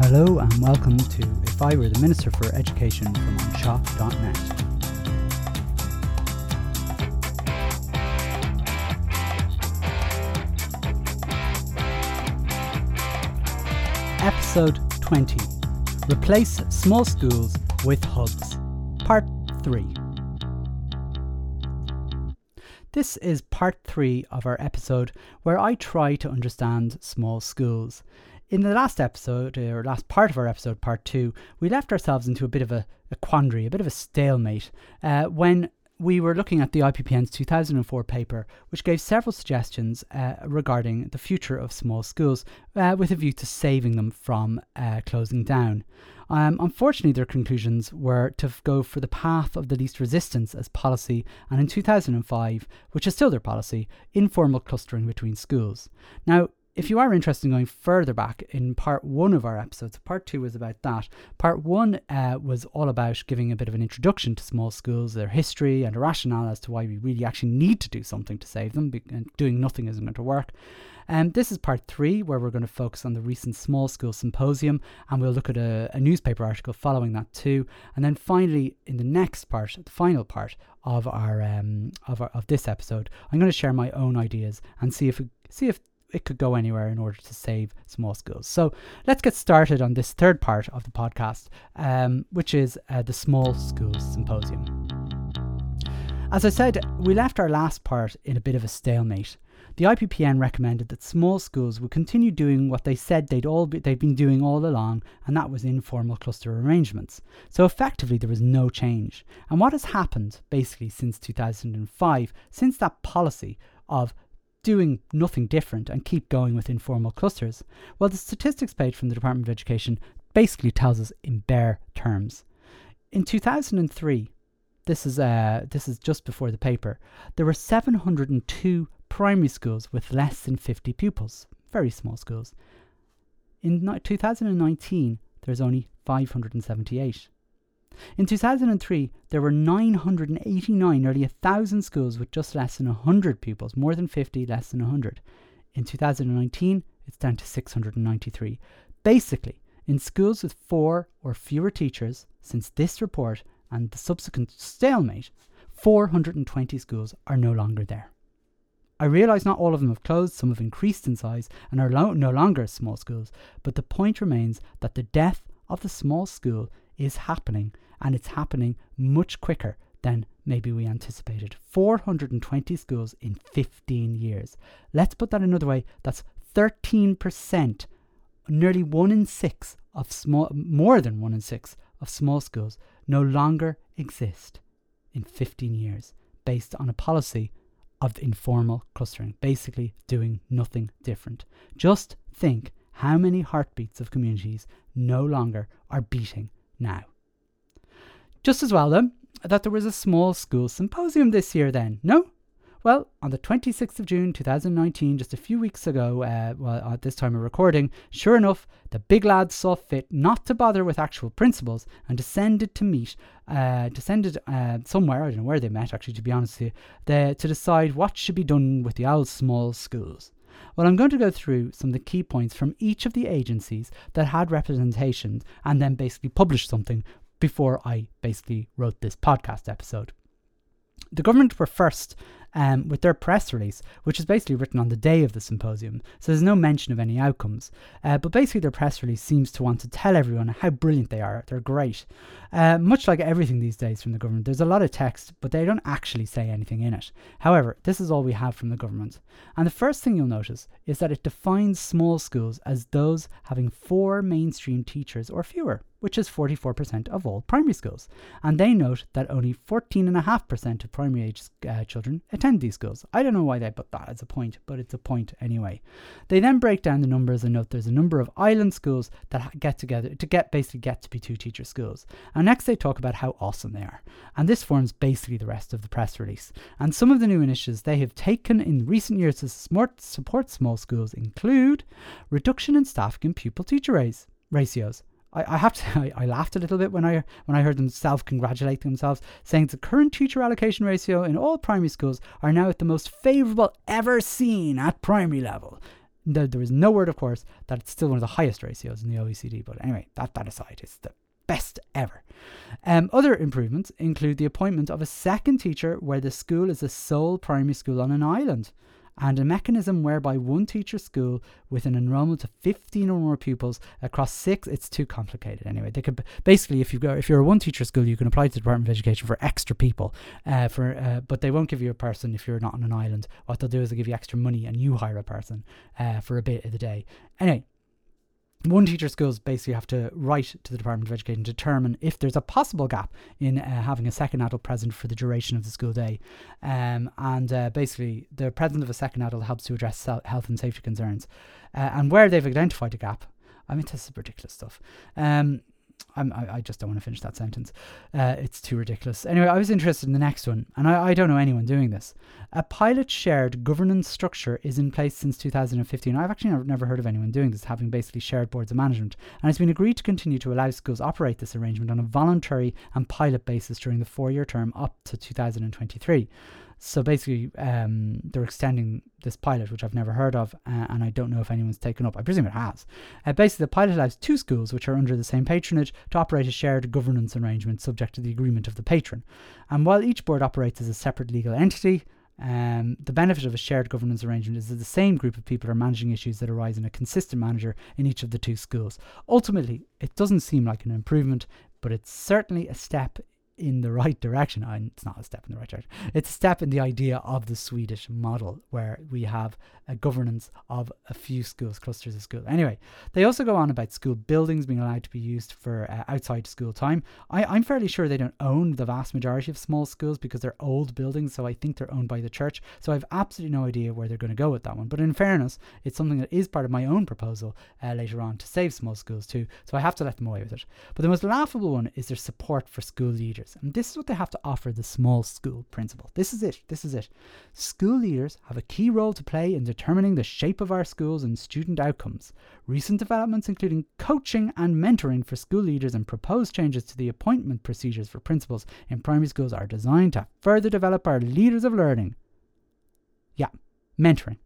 Hello and welcome to If I Were the Minister for Education from OnShop.net. Episode 20 Replace Small Schools with Hubs, Part 3. This is part 3 of our episode where I try to understand small schools. In the last episode, or last part of our episode, part two, we left ourselves into a bit of a, a quandary, a bit of a stalemate, uh, when we were looking at the IPPN's 2004 paper, which gave several suggestions uh, regarding the future of small schools uh, with a view to saving them from uh, closing down. Um, unfortunately, their conclusions were to go for the path of the least resistance as policy, and in 2005, which is still their policy, informal clustering between schools. Now, if you are interested in going further back in part one of our episodes, part two was about that. Part one uh, was all about giving a bit of an introduction to small schools, their history, and a rationale as to why we really actually need to do something to save them, and doing nothing isn't going to work. And um, this is part three, where we're going to focus on the recent small school symposium, and we'll look at a, a newspaper article following that too. And then finally, in the next part, the final part of our um, of our, of this episode, I'm going to share my own ideas and see if see if it could go anywhere in order to save small schools. So let's get started on this third part of the podcast, um, which is uh, the Small Schools Symposium. As I said, we left our last part in a bit of a stalemate. The IPPN recommended that small schools would continue doing what they said they'd all be, they'd been doing all along, and that was informal cluster arrangements. So effectively, there was no change. And what has happened basically since 2005, since that policy of doing nothing different and keep going with informal clusters? Well, the statistics page from the Department of Education basically tells us in bare terms. In 2003, this is uh, this is just before the paper. There were 702 primary schools with less than 50 pupils, very small schools. In 2019, there's only 578. In 2003, there were 989, nearly 1,000 schools with just less than 100 pupils, more than 50, less than 100. In 2019, it's down to 693. Basically, in schools with four or fewer teachers, since this report and the subsequent stalemate, 420 schools are no longer there. I realise not all of them have closed, some have increased in size and are lo- no longer small schools, but the point remains that the death of the small school is happening and it's happening much quicker than maybe we anticipated. 420 schools in 15 years. Let's put that another way that's 13%, nearly one in six of small, more than one in six of small schools no longer exist in 15 years based on a policy of informal clustering, basically doing nothing different. Just think how many heartbeats of communities no longer are beating now. Just as well, then, that there was a small school symposium this year, then, no? Well, on the 26th of June 2019, just a few weeks ago, uh, well, at this time of recording, sure enough, the big lads saw fit not to bother with actual principals and descended to meet, uh, descended uh, somewhere, I don't know where they met actually, to be honest with you, to decide what should be done with the old small schools. Well, I'm going to go through some of the key points from each of the agencies that had representations and then basically publish something before I basically wrote this podcast episode. The government were first um, with their press release, which is basically written on the day of the symposium, so there's no mention of any outcomes. Uh, but basically, their press release seems to want to tell everyone how brilliant they are. They're great. Uh, much like everything these days from the government, there's a lot of text, but they don't actually say anything in it. However, this is all we have from the government. And the first thing you'll notice is that it defines small schools as those having four mainstream teachers or fewer which is 44% of all primary schools. And they note that only 14.5% of primary age uh, children attend these schools. I don't know why they put that as a point, but it's a point anyway. They then break down the numbers and note there's a number of island schools that get together to get basically get to be two teacher schools. And next they talk about how awesome they are. And this forms basically the rest of the press release. And some of the new initiatives they have taken in recent years to support small schools include reduction in staff and pupil teacher ratios I, I have to I, I, laughed a little bit when I when I heard them self congratulate themselves, saying the current teacher allocation ratio in all primary schools are now at the most favourable ever seen at primary level. there, there is no word, of course, that it's still one of the highest ratios in the OECD. But anyway, that, that aside, it's the best ever. Um, other improvements include the appointment of a second teacher where the school is the sole primary school on an island and a mechanism whereby one teacher school with an enrollment of 15 or more pupils across six it's too complicated anyway. They could basically if you go if you're a one teacher school you can apply to the department of education for extra people uh, for uh, but they won't give you a person if you're not on an island. What they'll do is they'll give you extra money and you hire a person uh, for a bit of the day. Anyway one teacher schools basically have to write to the Department of Education to determine if there's a possible gap in uh, having a second adult present for the duration of the school day. Um, and uh, basically, the presence of a second adult helps to address health and safety concerns. Uh, and where they've identified a gap, I mean, this is ridiculous stuff. Um, I, I just don't want to finish that sentence. Uh, it's too ridiculous. Anyway, I was interested in the next one, and I, I don't know anyone doing this. A pilot shared governance structure is in place since 2015. I've actually never heard of anyone doing this, having basically shared boards of management, and it's been agreed to continue to allow schools operate this arrangement on a voluntary and pilot basis during the four-year term up to 2023. So basically, um, they're extending this pilot, which I've never heard of, uh, and I don't know if anyone's taken up. I presume it has. Uh, basically, the pilot allows two schools, which are under the same patronage, to operate a shared governance arrangement subject to the agreement of the patron. And while each board operates as a separate legal entity, um, the benefit of a shared governance arrangement is that the same group of people are managing issues that arise in a consistent manner in each of the two schools. Ultimately, it doesn't seem like an improvement, but it's certainly a step in the right direction. It's not a step in the right direction. It's a step in the idea of the Swedish model, where we have a governance of a few schools, clusters of schools. Anyway, they also go on about school buildings being allowed to be used for uh, outside school time. I, am fairly sure they don't own the vast majority of small schools because they're old buildings, so I think they're owned by the church. So I've absolutely no idea where they're going to go with that one. But in fairness, it's something that is part of my own proposal uh, later on to save small schools too. So I have to let them away with it. But the most laughable one is their support for school leaders. And this is what they have to offer the small school principal. This is it. This is it. School leaders have a key role to play in determining the shape of our schools and student outcomes. Recent developments, including coaching and mentoring for school leaders and proposed changes to the appointment procedures for principals in primary schools, are designed to further develop our leaders of learning. Yeah, mentoring.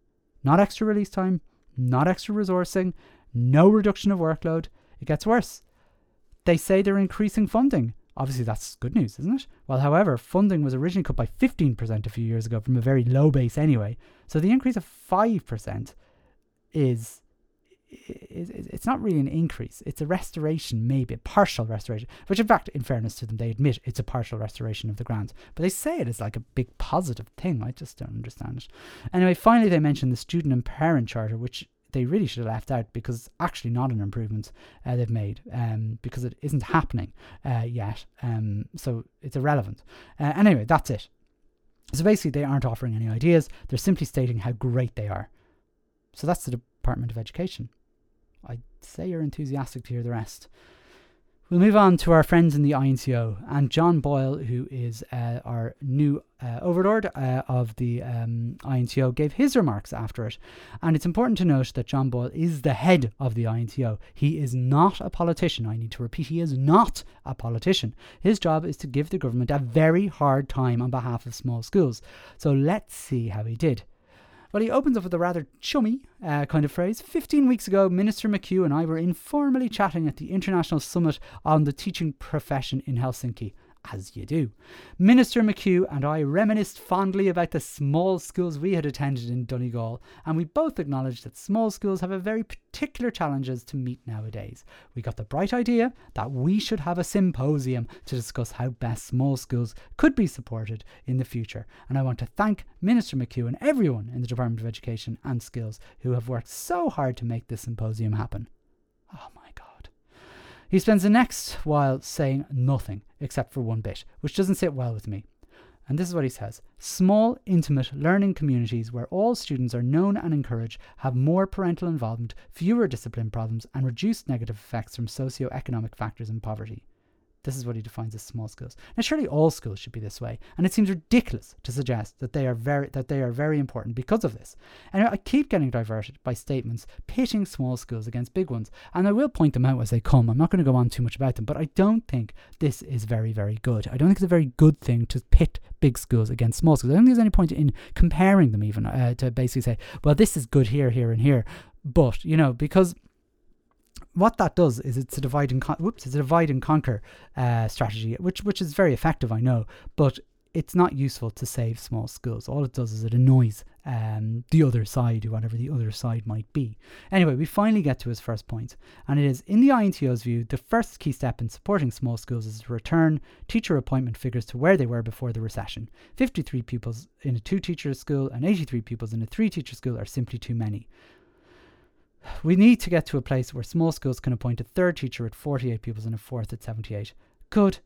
Not extra release time, not extra resourcing, no reduction of workload. It gets worse. They say they're increasing funding. Obviously, that's good news, isn't it? Well, however, funding was originally cut by 15% a few years ago from a very low base anyway. So the increase of 5% is, is, is it's not really an increase. It's a restoration, maybe a partial restoration, which in fact, in fairness to them, they admit it's a partial restoration of the grant. But they say it is like a big positive thing. I just don't understand it. Anyway, finally, they mentioned the student and parent charter, which they really should have left out because it's actually not an improvement uh, they've made um, because it isn't happening uh, yet. Um, so it's irrelevant. Uh, anyway, that's it. So basically, they aren't offering any ideas, they're simply stating how great they are. So that's the Department of Education. I'd say you're enthusiastic to hear the rest. We'll move on to our friends in the INTO and John Boyle, who is uh, our new uh, overlord uh, of the um, INTO, gave his remarks after it. And it's important to note that John Boyle is the head of the INTO. He is not a politician. I need to repeat, he is not a politician. His job is to give the government a very hard time on behalf of small schools. So let's see how he did. Well, he opens up with a rather chummy uh, kind of phrase. 15 weeks ago, Minister McHugh and I were informally chatting at the International Summit on the Teaching Profession in Helsinki as you do. Minister McHugh and I reminisced fondly about the small schools we had attended in Donegal, and we both acknowledged that small schools have a very particular challenges to meet nowadays. We got the bright idea that we should have a symposium to discuss how best small schools could be supported in the future, and I want to thank Minister McHugh and everyone in the Department of Education and Skills who have worked so hard to make this symposium happen. Oh my he spends the next while saying nothing except for one bit, which doesn't sit well with me. And this is what he says Small, intimate learning communities where all students are known and encouraged have more parental involvement, fewer discipline problems, and reduced negative effects from socio-economic factors and poverty. This is what he defines as small schools. Now, surely all schools should be this way, and it seems ridiculous to suggest that they are very that they are very important because of this. And I keep getting diverted by statements pitting small schools against big ones, and I will point them out as they come. I'm not going to go on too much about them, but I don't think this is very very good. I don't think it's a very good thing to pit big schools against small schools. I don't think there's any point in comparing them even uh, to basically say, well, this is good here, here, and here. But you know, because what that does is it's a divide and con- whoops, it's a divide and conquer uh, strategy, which which is very effective, I know, but it's not useful to save small schools. All it does is it annoys um, the other side, or whatever the other side might be. Anyway, we finally get to his first point, and it is in the INTO's view, the first key step in supporting small schools is to return teacher appointment figures to where they were before the recession. 53 pupils in a two teacher school and 83 pupils in a three teacher school are simply too many. We need to get to a place where small schools can appoint a third teacher at 48 pupils and a fourth at 78. Good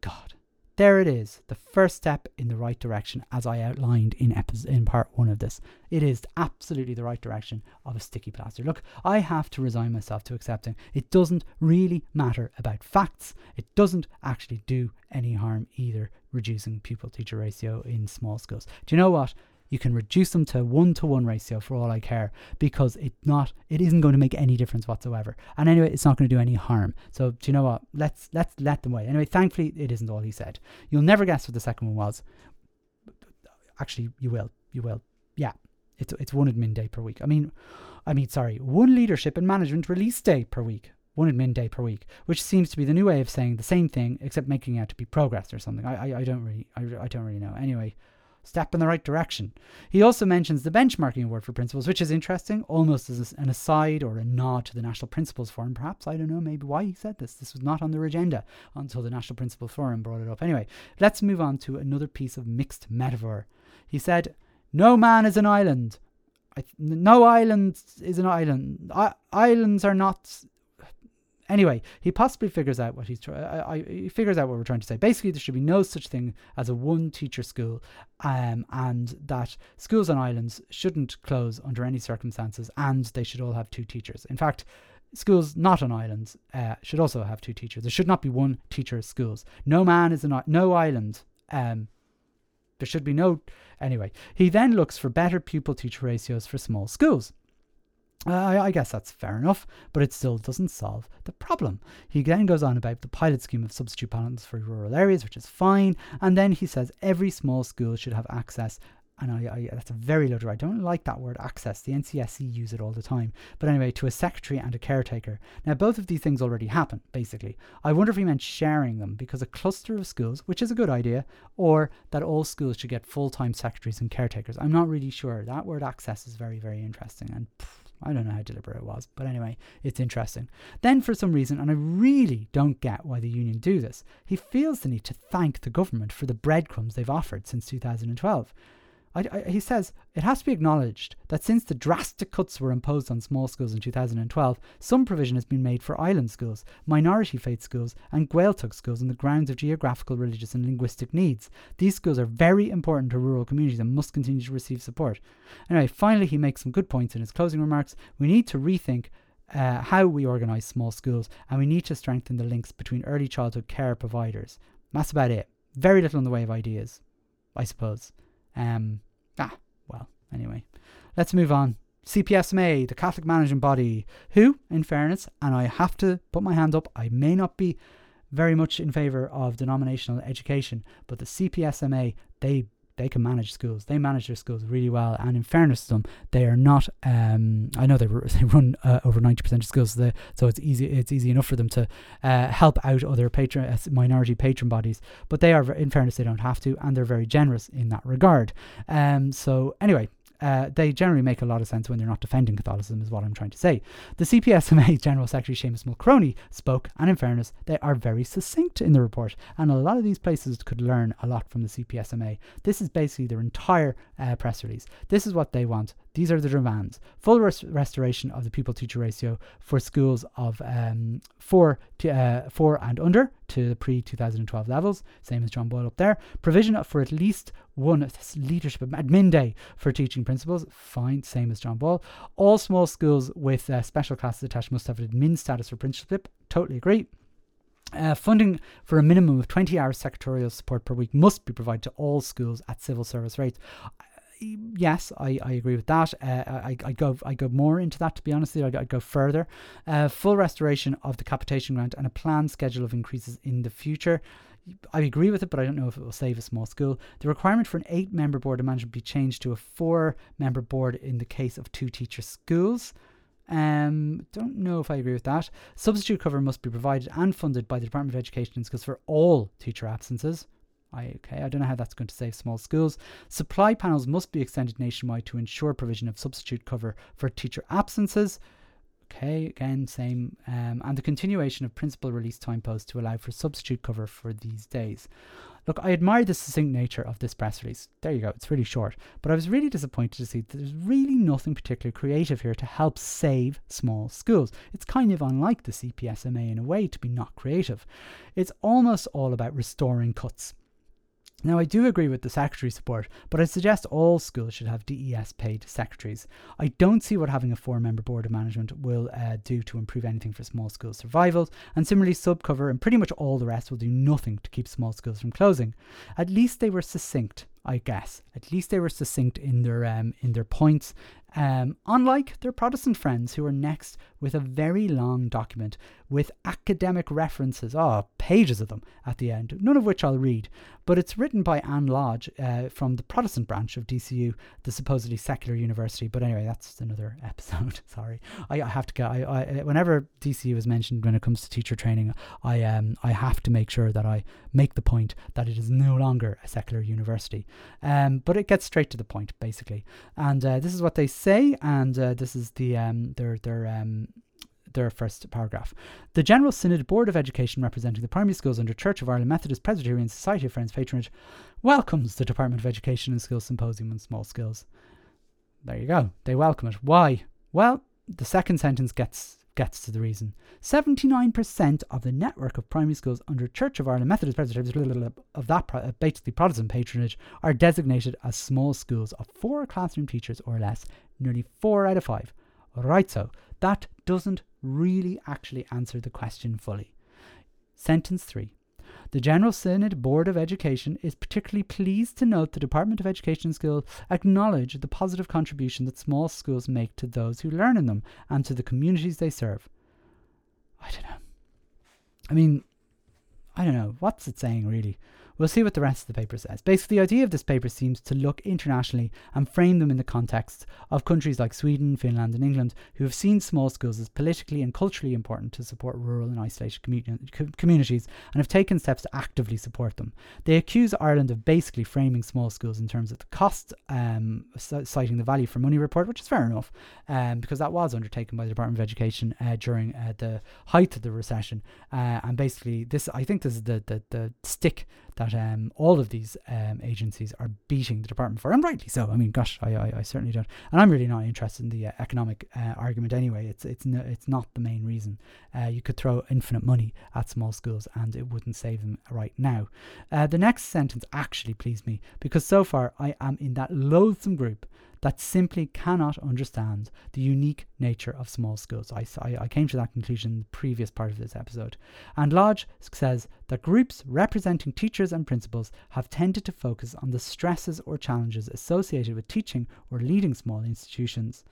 God. There it is, the first step in the right direction, as I outlined in episode, in part one of this. It is absolutely the right direction of a sticky plaster. Look, I have to resign myself to accepting it doesn't really matter about facts. It doesn't actually do any harm either, reducing pupil teacher ratio in small schools. Do you know what? You can reduce them to one to one ratio for all I care because it not it isn't going to make any difference whatsoever. And anyway, it's not going to do any harm. So do you know what? Let's let's let them wait. Anyway, thankfully it isn't all he said. You'll never guess what the second one was. Actually, you will. You will. Yeah. It's it's one admin day per week. I mean I mean sorry, one leadership and management release day per week one admin day per week, which seems to be the new way of saying the same thing except making it out to be progress or something. I I, I don't really I, I don't really know. Anyway, step in the right direction. He also mentions the benchmarking award for principals, which is interesting, almost as an aside or a nod to the National Principals Forum. Perhaps, I don't know, maybe why he said this. This was not on their agenda until the National Principals Forum brought it up. Anyway, let's move on to another piece of mixed metaphor. He said, No man is an island. no island is an island. I- islands are not Anyway, he possibly figures out what he's trying. He figures out what we're trying to say. Basically, there should be no such thing as a one-teacher school, um, and that schools on islands shouldn't close under any circumstances, and they should all have two teachers. In fact, schools not on islands uh, should also have two teachers. There should not be one teacher schools. No man is an no island. Um, there should be no. Anyway, he then looks for better pupil-teacher ratios for small schools. Uh, I, guess that's fair enough, but it still doesn't solve the problem. He then goes on about the pilot scheme of substitute panels for rural areas, which is fine, and then he says every small school should have access. And I, I, that's a very low. I don't like that word access. The NCSE use it all the time. But anyway, to a secretary and a caretaker. Now, both of these things already happen, basically. I wonder if he meant sharing them because a cluster of schools, which is a good idea, or that all schools should get full time secretaries and caretakers. I'm not really sure. That word access is very, very interesting. And pff, I don't know how deliberate it was, but anyway, it's interesting. Then, for some reason, and I really don't get why the union do this, he feels the need to thank the government for the breadcrumbs they've offered since 2012. I, I, he says it has to be acknowledged that since the drastic cuts were imposed on small schools in 2012, some provision has been made for island schools, minority faith schools, and Gaeltacht schools on the grounds of geographical, religious, and linguistic needs. These schools are very important to rural communities and must continue to receive support. Anyway, finally, he makes some good points in his closing remarks. We need to rethink uh, how we organise small schools, and we need to strengthen the links between early childhood care providers. That's about it. Very little in the way of ideas, I suppose. Um, Ah, well, anyway. Let's move on. CPSMA, the Catholic management body, who, in fairness, and I have to put my hand up, I may not be very much in favour of denominational education, but the CPSMA, they they can manage schools. They manage their schools really well, and in fairness to them, they are not. Um, I know they, they run uh, over ninety percent of schools, so, so it's easy. It's easy enough for them to uh, help out other patron uh, minority patron bodies. But they are, in fairness, they don't have to, and they're very generous in that regard. Um, so anyway, uh, they generally make a lot of sense when they're not defending Catholicism, is what I'm trying to say. The CPSMA General Secretary Seamus Mulconry spoke, and in fairness, they are very succinct in the report, and a lot of these places could learn a lot from the CPSMA. This is basically their entire uh, press release. This is what they want. These are the demands. Full res- restoration of the pupil teacher ratio for schools of um, four, to, uh, four and under to the pre 2012 levels, same as John Boyle up there. Provision for at least one leadership admin day for teaching principals, fine, same as John Boyle. All small schools with uh, special classes attached must have an admin status for principalship, totally agree. Uh, funding for a minimum of 20 hours secretarial support per week must be provided to all schools at civil service rates. Yes, I, I agree with that. Uh, I, I go I go more into that to be honest. I'd, I'd go further. Uh, full restoration of the capitation grant and a planned schedule of increases in the future. I agree with it, but I don't know if it will save a small school. The requirement for an eight member board of management be changed to a four member board in the case of two teacher schools. Um, don't know if I agree with that. Substitute cover must be provided and funded by the Department of Education and Schools for all teacher absences. I, okay, I don't know how that's going to save small schools. Supply panels must be extended nationwide to ensure provision of substitute cover for teacher absences. Okay, again, same. Um, and the continuation of principal release time posts to allow for substitute cover for these days. Look, I admire the succinct nature of this press release. There you go, it's really short. But I was really disappointed to see that there's really nothing particularly creative here to help save small schools. It's kind of unlike the CPSMA in a way to be not creative. It's almost all about restoring cuts. Now, I do agree with the secretary support, but I suggest all schools should have DES paid secretaries. I don't see what having a four member board of management will uh, do to improve anything for small school survival, and similarly, subcover and pretty much all the rest will do nothing to keep small schools from closing. At least they were succinct, I guess. At least they were succinct in their um, in their points, um, unlike their Protestant friends who are next with a very long document with academic references, oh, pages of them at the end, none of which I'll read. But it's written by Anne Lodge uh, from the Protestant branch of DCU, the supposedly secular university. But anyway, that's another episode. Sorry, I, I, have to get. I, I, whenever DCU is mentioned when it comes to teacher training, I um I have to make sure that I make the point that it is no longer a secular university. Um, but it gets straight to the point basically, and uh, this is what they say, and uh, this is the um their their um their first paragraph. The General Synod Board of Education, representing the primary schools under Church of Ireland Methodist Presbyterian Society of Friends patronage, welcomes the Department of Education and Skills Symposium on Small Skills. There you go. They welcome it. Why? Well, the second sentence gets gets to the reason. 79% of the network of primary schools under Church of Ireland Methodist Presbyterian of that uh, basically Protestant patronage are designated as small schools of four classroom teachers or less, nearly four out of five. Right so, that doesn't really actually answer the question fully. Sentence 3. The General Synod Board of Education is particularly pleased to note the Department of Education Skills acknowledge the positive contribution that small schools make to those who learn in them and to the communities they serve. I don't know. I mean, I don't know. What's it saying really? We'll see what the rest of the paper says. Basically, the idea of this paper seems to look internationally and frame them in the context of countries like Sweden, Finland, and England, who have seen small schools as politically and culturally important to support rural and isolated communi- communities and have taken steps to actively support them. They accuse Ireland of basically framing small schools in terms of the cost, um, citing the value for money report, which is fair enough, um, because that was undertaken by the Department of Education uh, during uh, the height of the recession. Uh, and basically, this I think this is the, the, the stick that um, all of these um, agencies are beating the department for, and rightly so. I mean, gosh, I, I, I certainly don't, and I'm really not interested in the uh, economic uh, argument anyway. It's it's no, it's not the main reason. Uh, you could throw infinite money at small schools, and it wouldn't save them right now. Uh, the next sentence actually pleased me because so far I am in that loathsome group that simply cannot understand the unique nature of small schools. I, I, I, came to that conclusion in the previous part of this episode. And Lodge says that groups representing teachers and principals have tended to focus on the stresses or challenges associated with teaching or leading small institutions.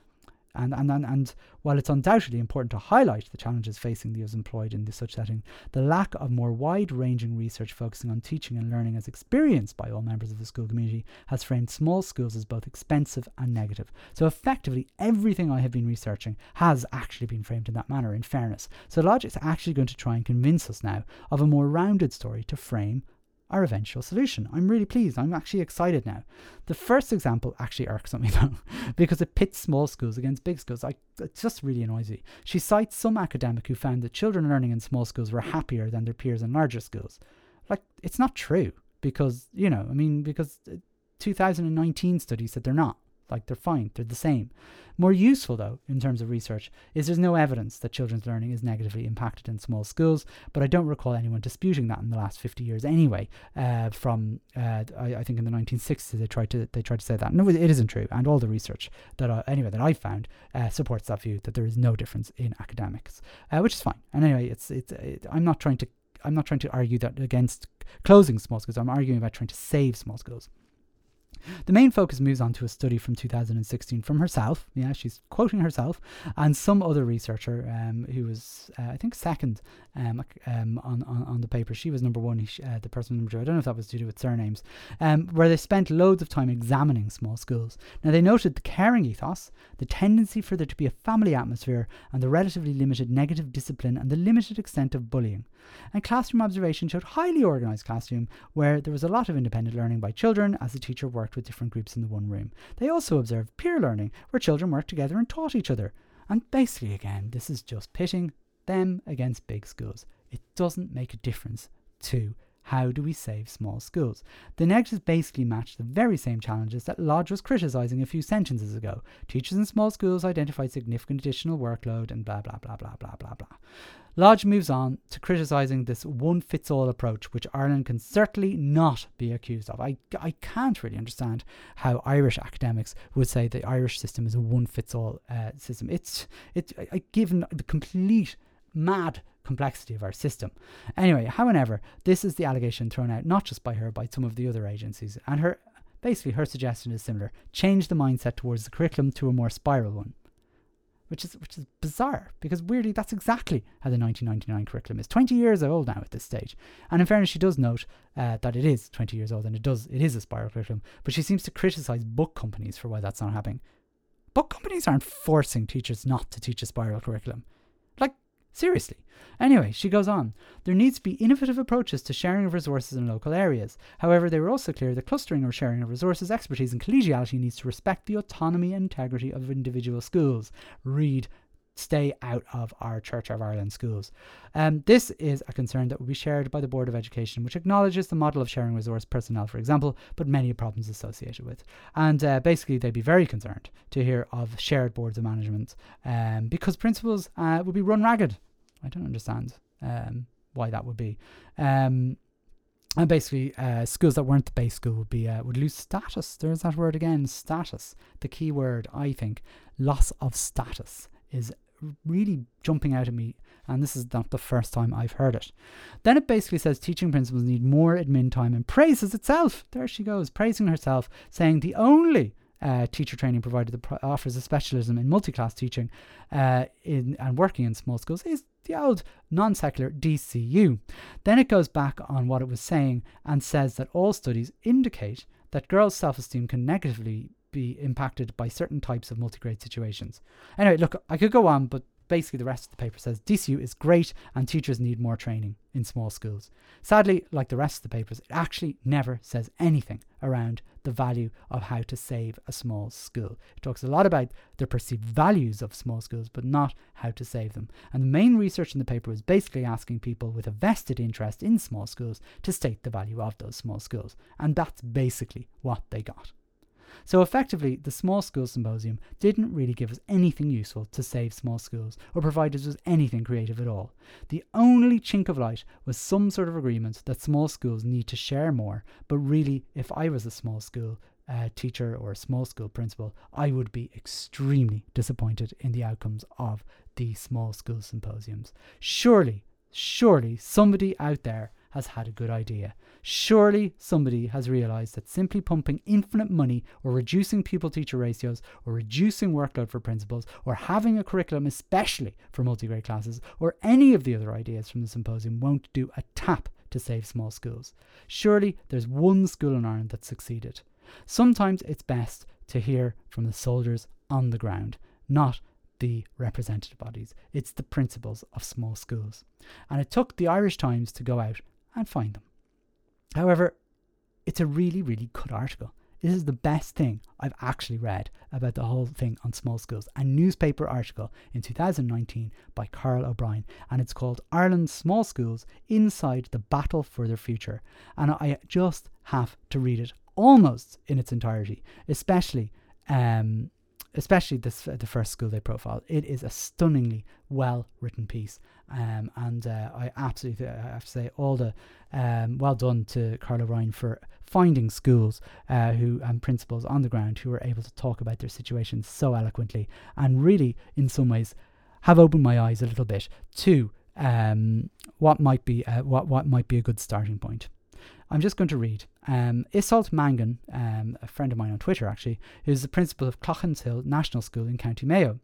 And, and, and, and while it's undoubtedly important to highlight the challenges facing those employed in this such setting, the lack of more wide ranging research focusing on teaching and learning as experienced by all members of the school community has framed small schools as both expensive and negative. So, effectively, everything I have been researching has actually been framed in that manner, in fairness. So, Lodge is actually going to try and convince us now of a more rounded story to frame our eventual solution. I'm really pleased. I'm actually excited now. The first example actually irks me though, because it pits small schools against big schools. I, it just really annoys me. She cites some academic who found that children learning in small schools were happier than their peers in larger schools. Like, it's not true because, you know, I mean, because uh, 2019 studies said they're not. Like they're fine, they're the same. More useful, though, in terms of research, is there's no evidence that children's learning is negatively impacted in small schools, but I don't recall anyone disputing that in the last 50 years anyway. Uh, from, uh, I, I, think in the 1960s, they tried to they tried to say that. No, it isn't true. And all the research that, I, anyway, that I found uh, supports that view that there is no difference in academics, uh, which is fine. And anyway, it's, it's, it, I'm not trying to I'm not trying to argue that against closing small schools. I'm arguing about trying to save small schools. The main focus moves on to a study from 2016 from herself. Yeah, she's quoting herself and some other researcher um, who was, uh, I think, second um, um, on, on, on the paper. She was number one, uh, the person number two. I don't know if that was to do with surnames, um, where they spent loads of time examining small schools. Now, they noted the caring ethos, the tendency for there to be a family atmosphere, and the relatively limited negative discipline and the limited extent of bullying. And classroom observation showed highly organised classroom where there was a lot of independent learning by children as the teacher worked with different groups in the one room. They also observed peer learning where children worked together and taught each other. And basically, again, this is just pitting them against big schools. It doesn't make a difference to how do we save small schools? The negatives basically match the very same challenges that Lodge was criticising a few sentences ago. Teachers in small schools identified significant additional workload and blah blah blah blah blah blah blah. Lodge moves on to criticising this one fits all approach, which Ireland can certainly not be accused of. I, I can't really understand how Irish academics would say the Irish system is a one fits all uh, system. It's, it, given the complete mad complexity of our system. Anyway, however, this is the allegation thrown out not just by her, by some of the other agencies, and her basically her suggestion is similar: change the mindset towards the curriculum to a more spiral one. Which is which is bizarre because weirdly that's exactly how the 1999 curriculum is. 20 years old now at this stage. And in fairness she does note uh, that it is 20 years old and it does it is a spiral curriculum but she seems to criticize book companies for why that's not happening. Book companies aren't forcing teachers not to teach a spiral curriculum Seriously. Anyway, she goes on. There needs to be innovative approaches to sharing of resources in local areas. However, they were also clear that clustering or sharing of resources, expertise, and collegiality needs to respect the autonomy and integrity of individual schools. Read stay out of our Church of Ireland schools. Um, this is a concern that will be shared by the Board of Education, which acknowledges the model of sharing resource personnel, for example, but many problems associated with. And uh, basically, they'd be very concerned to hear of shared boards of management um, because principals uh, would be run ragged. I don't understand um, why that would be. Um, and basically, uh, schools that weren't the base school would be uh, would lose status. There's that word again, status. The key word, I think, loss of status is really jumping out at me, and this is not the first time I've heard it. Then it basically says teaching principals need more admin time and praises itself. There she goes, praising herself, saying the only uh, teacher training provider that pro- offers a specialism in multi-class teaching uh, in and working in small schools is the old non-secular DCU. Then it goes back on what it was saying and says that all studies indicate that girls' self-esteem can negatively be impacted by certain types of multi-grade situations. Anyway, look, I could go on, but basically the rest of the paper says DCU is great and teachers need more training in small schools. Sadly, like the rest of the papers, it actually never says anything around the value of how to save a small school. It talks a lot about the perceived values of small schools, but not how to save them. And the main research in the paper was basically asking people with a vested interest in small schools to state the value of those small schools. And that's basically what they got. So effectively, the Small Schools Symposium didn't really give us anything useful to save small schools or provide us with anything creative at all. The only chink of light was some sort of agreement that small schools need to share more, but really, if I was a small school, uh, teacher or a small school principal, I would be extremely disappointed in the outcomes of the small school symposiums. Surely, surely somebody out there has had a good idea. Surely somebody has realized that simply pumping infinite money or reducing pupil teacher ratios or reducing workload for principals or having a curriculum especially for multi-grade classes or any of the other ideas from the symposium won't do a tap to save small schools. Surely there's one school in Ireland that succeeded. Sometimes it's best to hear from the soldiers on the ground, not the representative bodies. It's the principals of small schools. And it took the Irish Times to go out and find them. However, it's a really, really good article. This is the best thing I've actually read about the whole thing on small schools. A newspaper article in 2019 by Carl O'Brien, and it's called Ireland's Small Schools Inside the Battle for Their Future. And I just have to read it almost in its entirety, especially um, especially this the first school they profile. It is a stunningly well written piece, um, and uh, I absolutely I have to say all the um, well done to Carl O'Brien for finding schools uh, who and principals on the ground who are able to talk about their situations so eloquently and really in some ways have opened my eyes a little bit to um, what might be uh, what what might be a good starting point. I'm just going to read. Um, Isolt Mangan, um, a friend of mine on Twitter actually, who's the principal of Cloughanshill National School in County Mayo.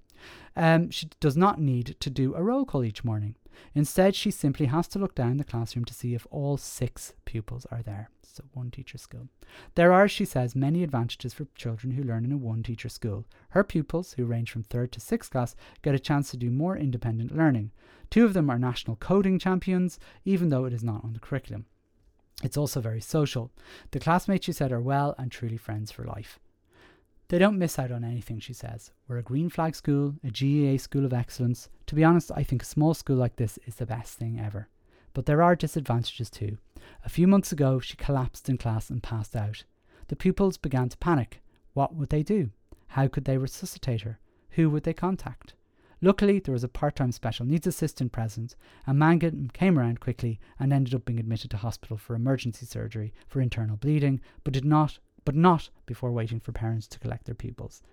Um, she does not need to do a roll call each morning. Instead, she simply has to look down the classroom to see if all six pupils are there. So, one teacher school. There are, she says, many advantages for children who learn in a one teacher school. Her pupils, who range from third to sixth class, get a chance to do more independent learning. Two of them are national coding champions, even though it is not on the curriculum. It's also very social. The classmates, she said, are well and truly friends for life. They don't miss out on anything, she says. We're a green flag school, a GEA school of excellence. To be honest, I think a small school like this is the best thing ever. But there are disadvantages too. A few months ago, she collapsed in class and passed out. The pupils began to panic. What would they do? How could they resuscitate her? Who would they contact? Luckily, there was a part time special needs assistant present, and Mangan came around quickly and ended up being admitted to hospital for emergency surgery for internal bleeding, but did not but not before waiting for parents to collect their pupils.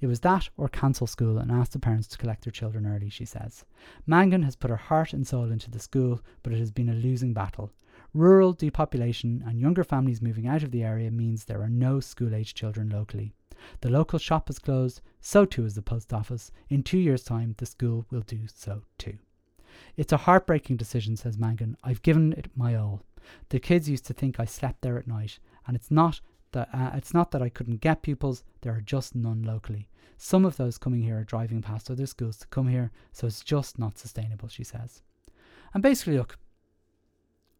It was that or cancel school and ask the parents to collect their children early, she says. Mangan has put her heart and soul into the school, but it has been a losing battle. Rural depopulation and younger families moving out of the area means there are no school age children locally. The local shop has closed, so too is the post office. In two years' time, the school will do so too. It's a heartbreaking decision, says Mangan. I've given it my all. The kids used to think I slept there at night, and it's not that uh, it's not that I couldn't get pupils, there are just none locally. Some of those coming here are driving past other schools to come here, so it's just not sustainable, she says. And basically, look,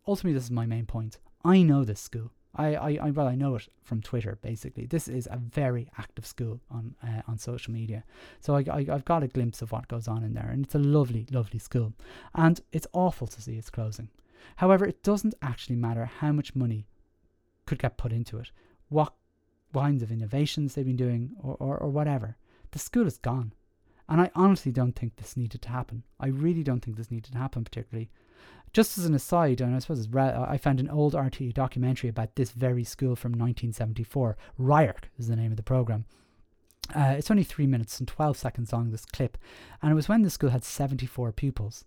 ultimately, this is my main point. I know this school. I, I, I, well, I know it from Twitter. Basically, this is a very active school on uh, on social media. So I, I, have got a glimpse of what goes on in there, and it's a lovely, lovely school. And it's awful to see it's closing. However, it doesn't actually matter how much money could get put into it, what kinds of innovations they've been doing, or, or, or whatever. The school is gone, and I honestly don't think this needed to happen. I really don't think this needed to happen, particularly just as an aside, and I suppose re- I found an old RTE documentary about this very school from 1974. RIARC is the name of the program. Uh, it's only three minutes and 12 seconds long, this clip, and it was when the school had 74 pupils.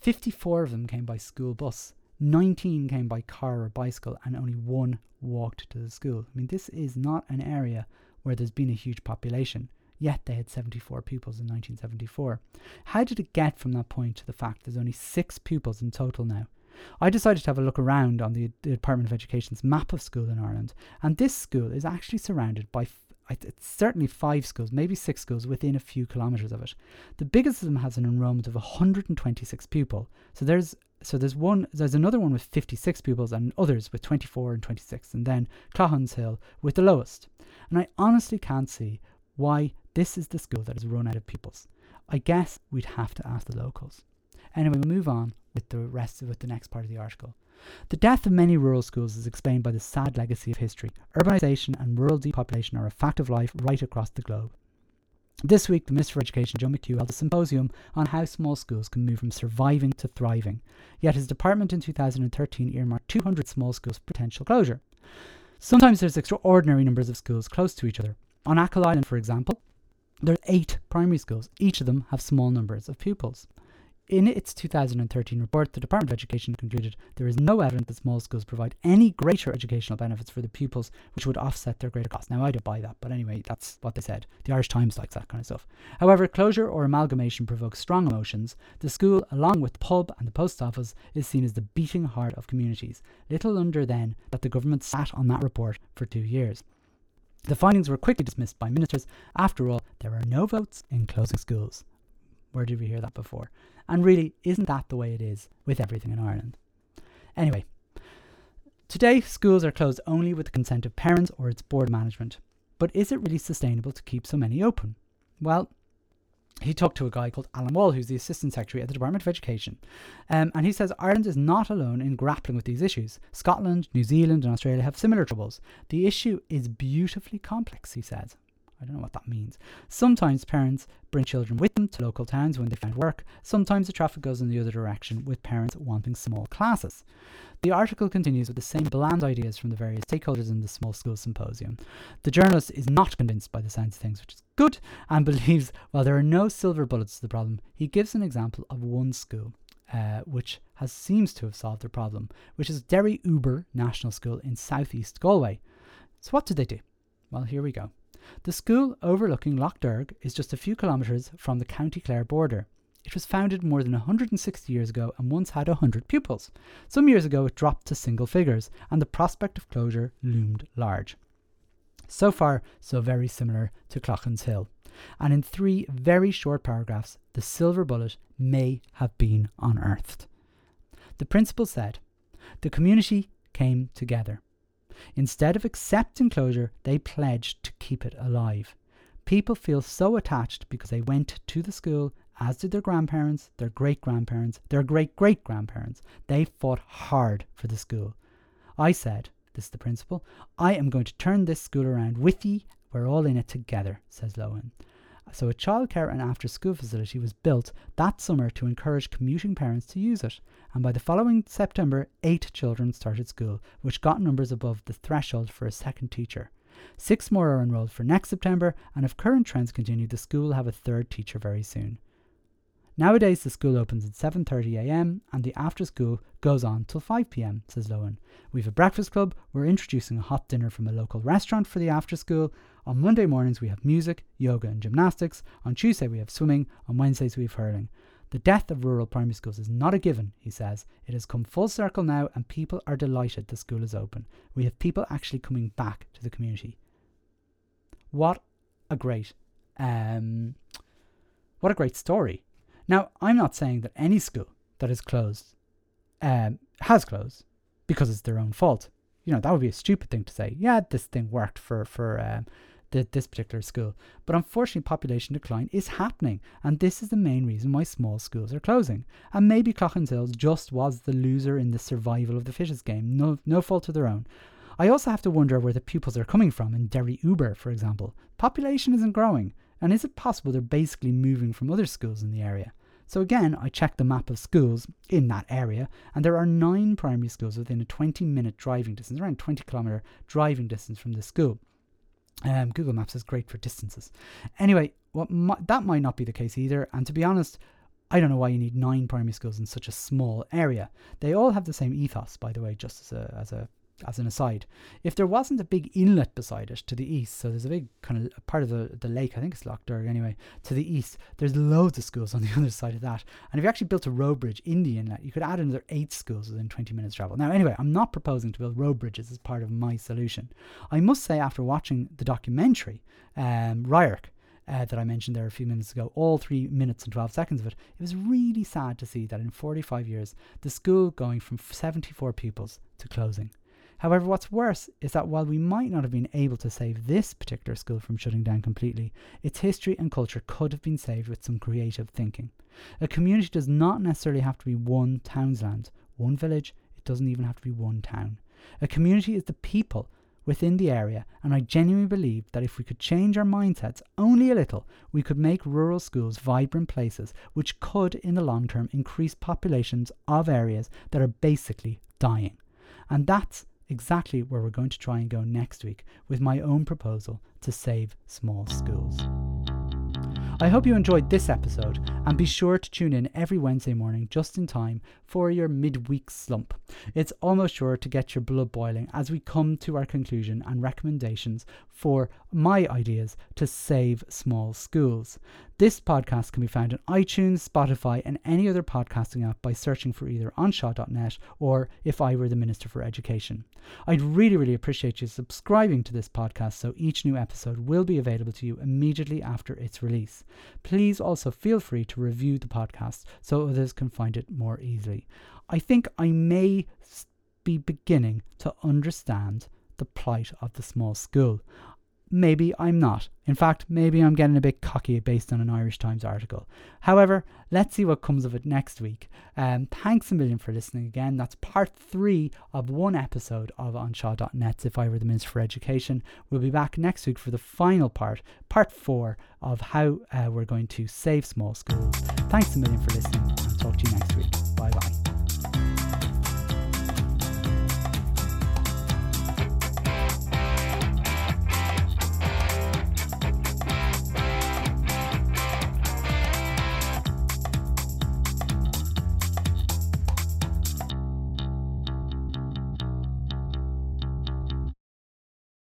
54 of them came by school bus, 19 came by car or bicycle, and only one walked to the school. I mean, this is not an area where there's been a huge population yet they had 74 pupils in 1974. How did it get from that point to the fact there's only six pupils in total now? I decided to have a look around on the, Department of Education's map of school in Ireland, and this school is actually surrounded by it's certainly five schools, maybe six schools within a few kilometres of it. The biggest of them has an enrolment of 126 pupil. So there's so there's one there's another one with 56 pupils and others with 24 and 26, and then Cloughanshill with the lowest. And I honestly can't see why this is the school that has run out of pupils. I guess we'd have to ask the locals. Anyway, we'll move on with the rest of with the next part of the article. The death of many rural schools is explained by the sad legacy of history. Urbanisation and rural depopulation are a fact of life right across the globe. This week, the Minister for Education, Joe McHugh, held a symposium on how small schools can move from surviving to thriving. Yet his department in 2013 earmarked 200 small schools for potential closure. Sometimes there's extraordinary numbers of schools close to each other. On Achill Island, for example, there are eight primary schools. Each of them have small numbers of pupils. In its 2013 report, the Department of Education concluded there is no evidence that small schools provide any greater educational benefits for the pupils which would offset their greater costs. Now, I don't buy that, but anyway, that's what they said. The Irish Times likes that kind of stuff. However, closure or amalgamation provokes strong emotions. The school, along with the pub and the post office, is seen as the beating heart of communities. Little wonder then that the government sat on that report for two years. The findings were quickly dismissed by ministers. After all, there are no votes in closing schools. Where did we hear that before? And really, isn't that the way it is with everything in Ireland? Anyway, today schools are closed only with the consent of parents or its board management. But is it really sustainable to keep so many open? Well, he talked to a guy called Alan Wall, who's the Assistant Secretary at the Department of Education. Um, and he says Ireland is not alone in grappling with these issues. Scotland, New Zealand, and Australia have similar troubles. The issue is beautifully complex, he says. I don't know what that means. Sometimes parents bring children with them to local towns when they find work. Sometimes the traffic goes in the other direction, with parents wanting small classes. The article continues with the same bland ideas from the various stakeholders in the small school symposium. The journalist is not convinced by the sounds of things, which is good, and believes while there are no silver bullets to the problem, he gives an example of one school. uh, which has seems to have solved their problem, which is Derryoober National School in southeast Galway. So what did they do? Well, here we go. The school overlooking Lough Derg is just a few kilometres from the County Clare border. It was founded more than 160 years ago and once had 100 pupils. Some years ago, it dropped to single figures, and the prospect of closure loomed large. So far, so very similar to Cloughan's Hill. And in three very short paragraphs, the silver bullet may have been unearthed. The principal said, The community came together. Instead of accepting closure, they pledged to keep it alive. People feel so attached because they went to the school, as did their grandparents, their great grandparents, their great great grandparents. They fought hard for the school. I said, this is the principal, I am going to turn this school around with ye. We're all in it together, says Lohan. So a childcare and after school facility was built that summer to encourage commuting parents to use it. And by the following September, eight children started school, which got numbers above the threshold for a second teacher. Six more are enrolled for next September, and if current trends continue, the school will have a third teacher very soon. Nowadays, the school opens at 7.30am and the after school goes on till 5pm, says Lowen. We've a breakfast club, we're introducing a hot dinner from a local restaurant for the after school. On Monday mornings, we have music, yoga, and gymnastics. On Tuesday, we have swimming. On Wednesdays, we have hurling. The death of rural primary schools is not a given, he says. It has come full circle now, and people are delighted the school is open. We have people actually coming back to the community. What a great, um, what a great story. Now, I'm not saying that any school that is closed um, has closed because it's their own fault. You know, that would be a stupid thing to say. Yeah, this thing worked for for um, the, this particular school, but unfortunately, population decline is happening, and this is the main reason why small schools are closing. And maybe Cloughan's Hills just was the loser in the survival of the fittest game. No, no fault of their own. I also have to wonder where the pupils are coming from in Derryoober, for example. Population isn't growing. And is it possible they're basically moving from other schools in the area? So again, I checked the map of schools in that area, and there are nine primary schools within a 20 minute driving distance, around 20 kilometre driving distance from the school. Um, Google Maps is great for distances. Anyway, what that might not be the case either. And to be honest, I don't know why you need nine primary schools in such a small area. They all have the same ethos, by the way, just as a, as a as an aside, if there wasn't a big inlet beside it to the east, so there's a big kind of part of the, the lake, I think it's Lough Derg anyway, to the east, there's loads of schools on the other side of that. And if you actually built a road bridge in the inlet, you could add another eight schools within 20 minutes travel. Now, anyway, I'm not proposing to build road bridges as part of my solution. I must say, after watching the documentary, um, uh, that I mentioned there a few minutes ago, all three minutes and 12 seconds of it, it was really sad to see that in 45 years, the school going from 74 pupils to closing. However, what's worse is that while we might not have been able to save this particular school from shutting down completely, its history and culture could have been saved with some creative thinking. A community does not necessarily have to be one townsland, one village, it doesn't even have to be one town. A community is the people within the area, and I genuinely believe that if we could change our mindsets only a little, we could make rural schools vibrant places which could, in the long term, increase populations of areas that are basically dying. And that's exactly where we're going to try and go next week with my own proposal to save small schools. I hope you enjoyed this episode and be sure to tune in every Wednesday morning just in time for your midweek slump. It's almost sure to get your blood boiling as we come to our conclusion and recommendations for my ideas to save small schools. This podcast can be found on iTunes, Spotify, and any other podcasting app by searching for either onshaw.net or If I Were the Minister for Education. I'd really, really appreciate you subscribing to this podcast so each new episode will be available to you immediately after its release. Please also feel free to review the podcast so others can find it more easily. I think I may be beginning to understand the plight of the small school. Maybe I'm not. In fact, maybe I'm getting a bit cocky based on an Irish Times article. However, let's see what comes of it next week. Um, thanks a million for listening again. That's part three of one episode of Anshaw.net's If I Were the Minister for Education. We'll be back next week for the final part, part four of how uh, we're going to save small schools. Thanks a million for listening and talk to you next week. Bye bye.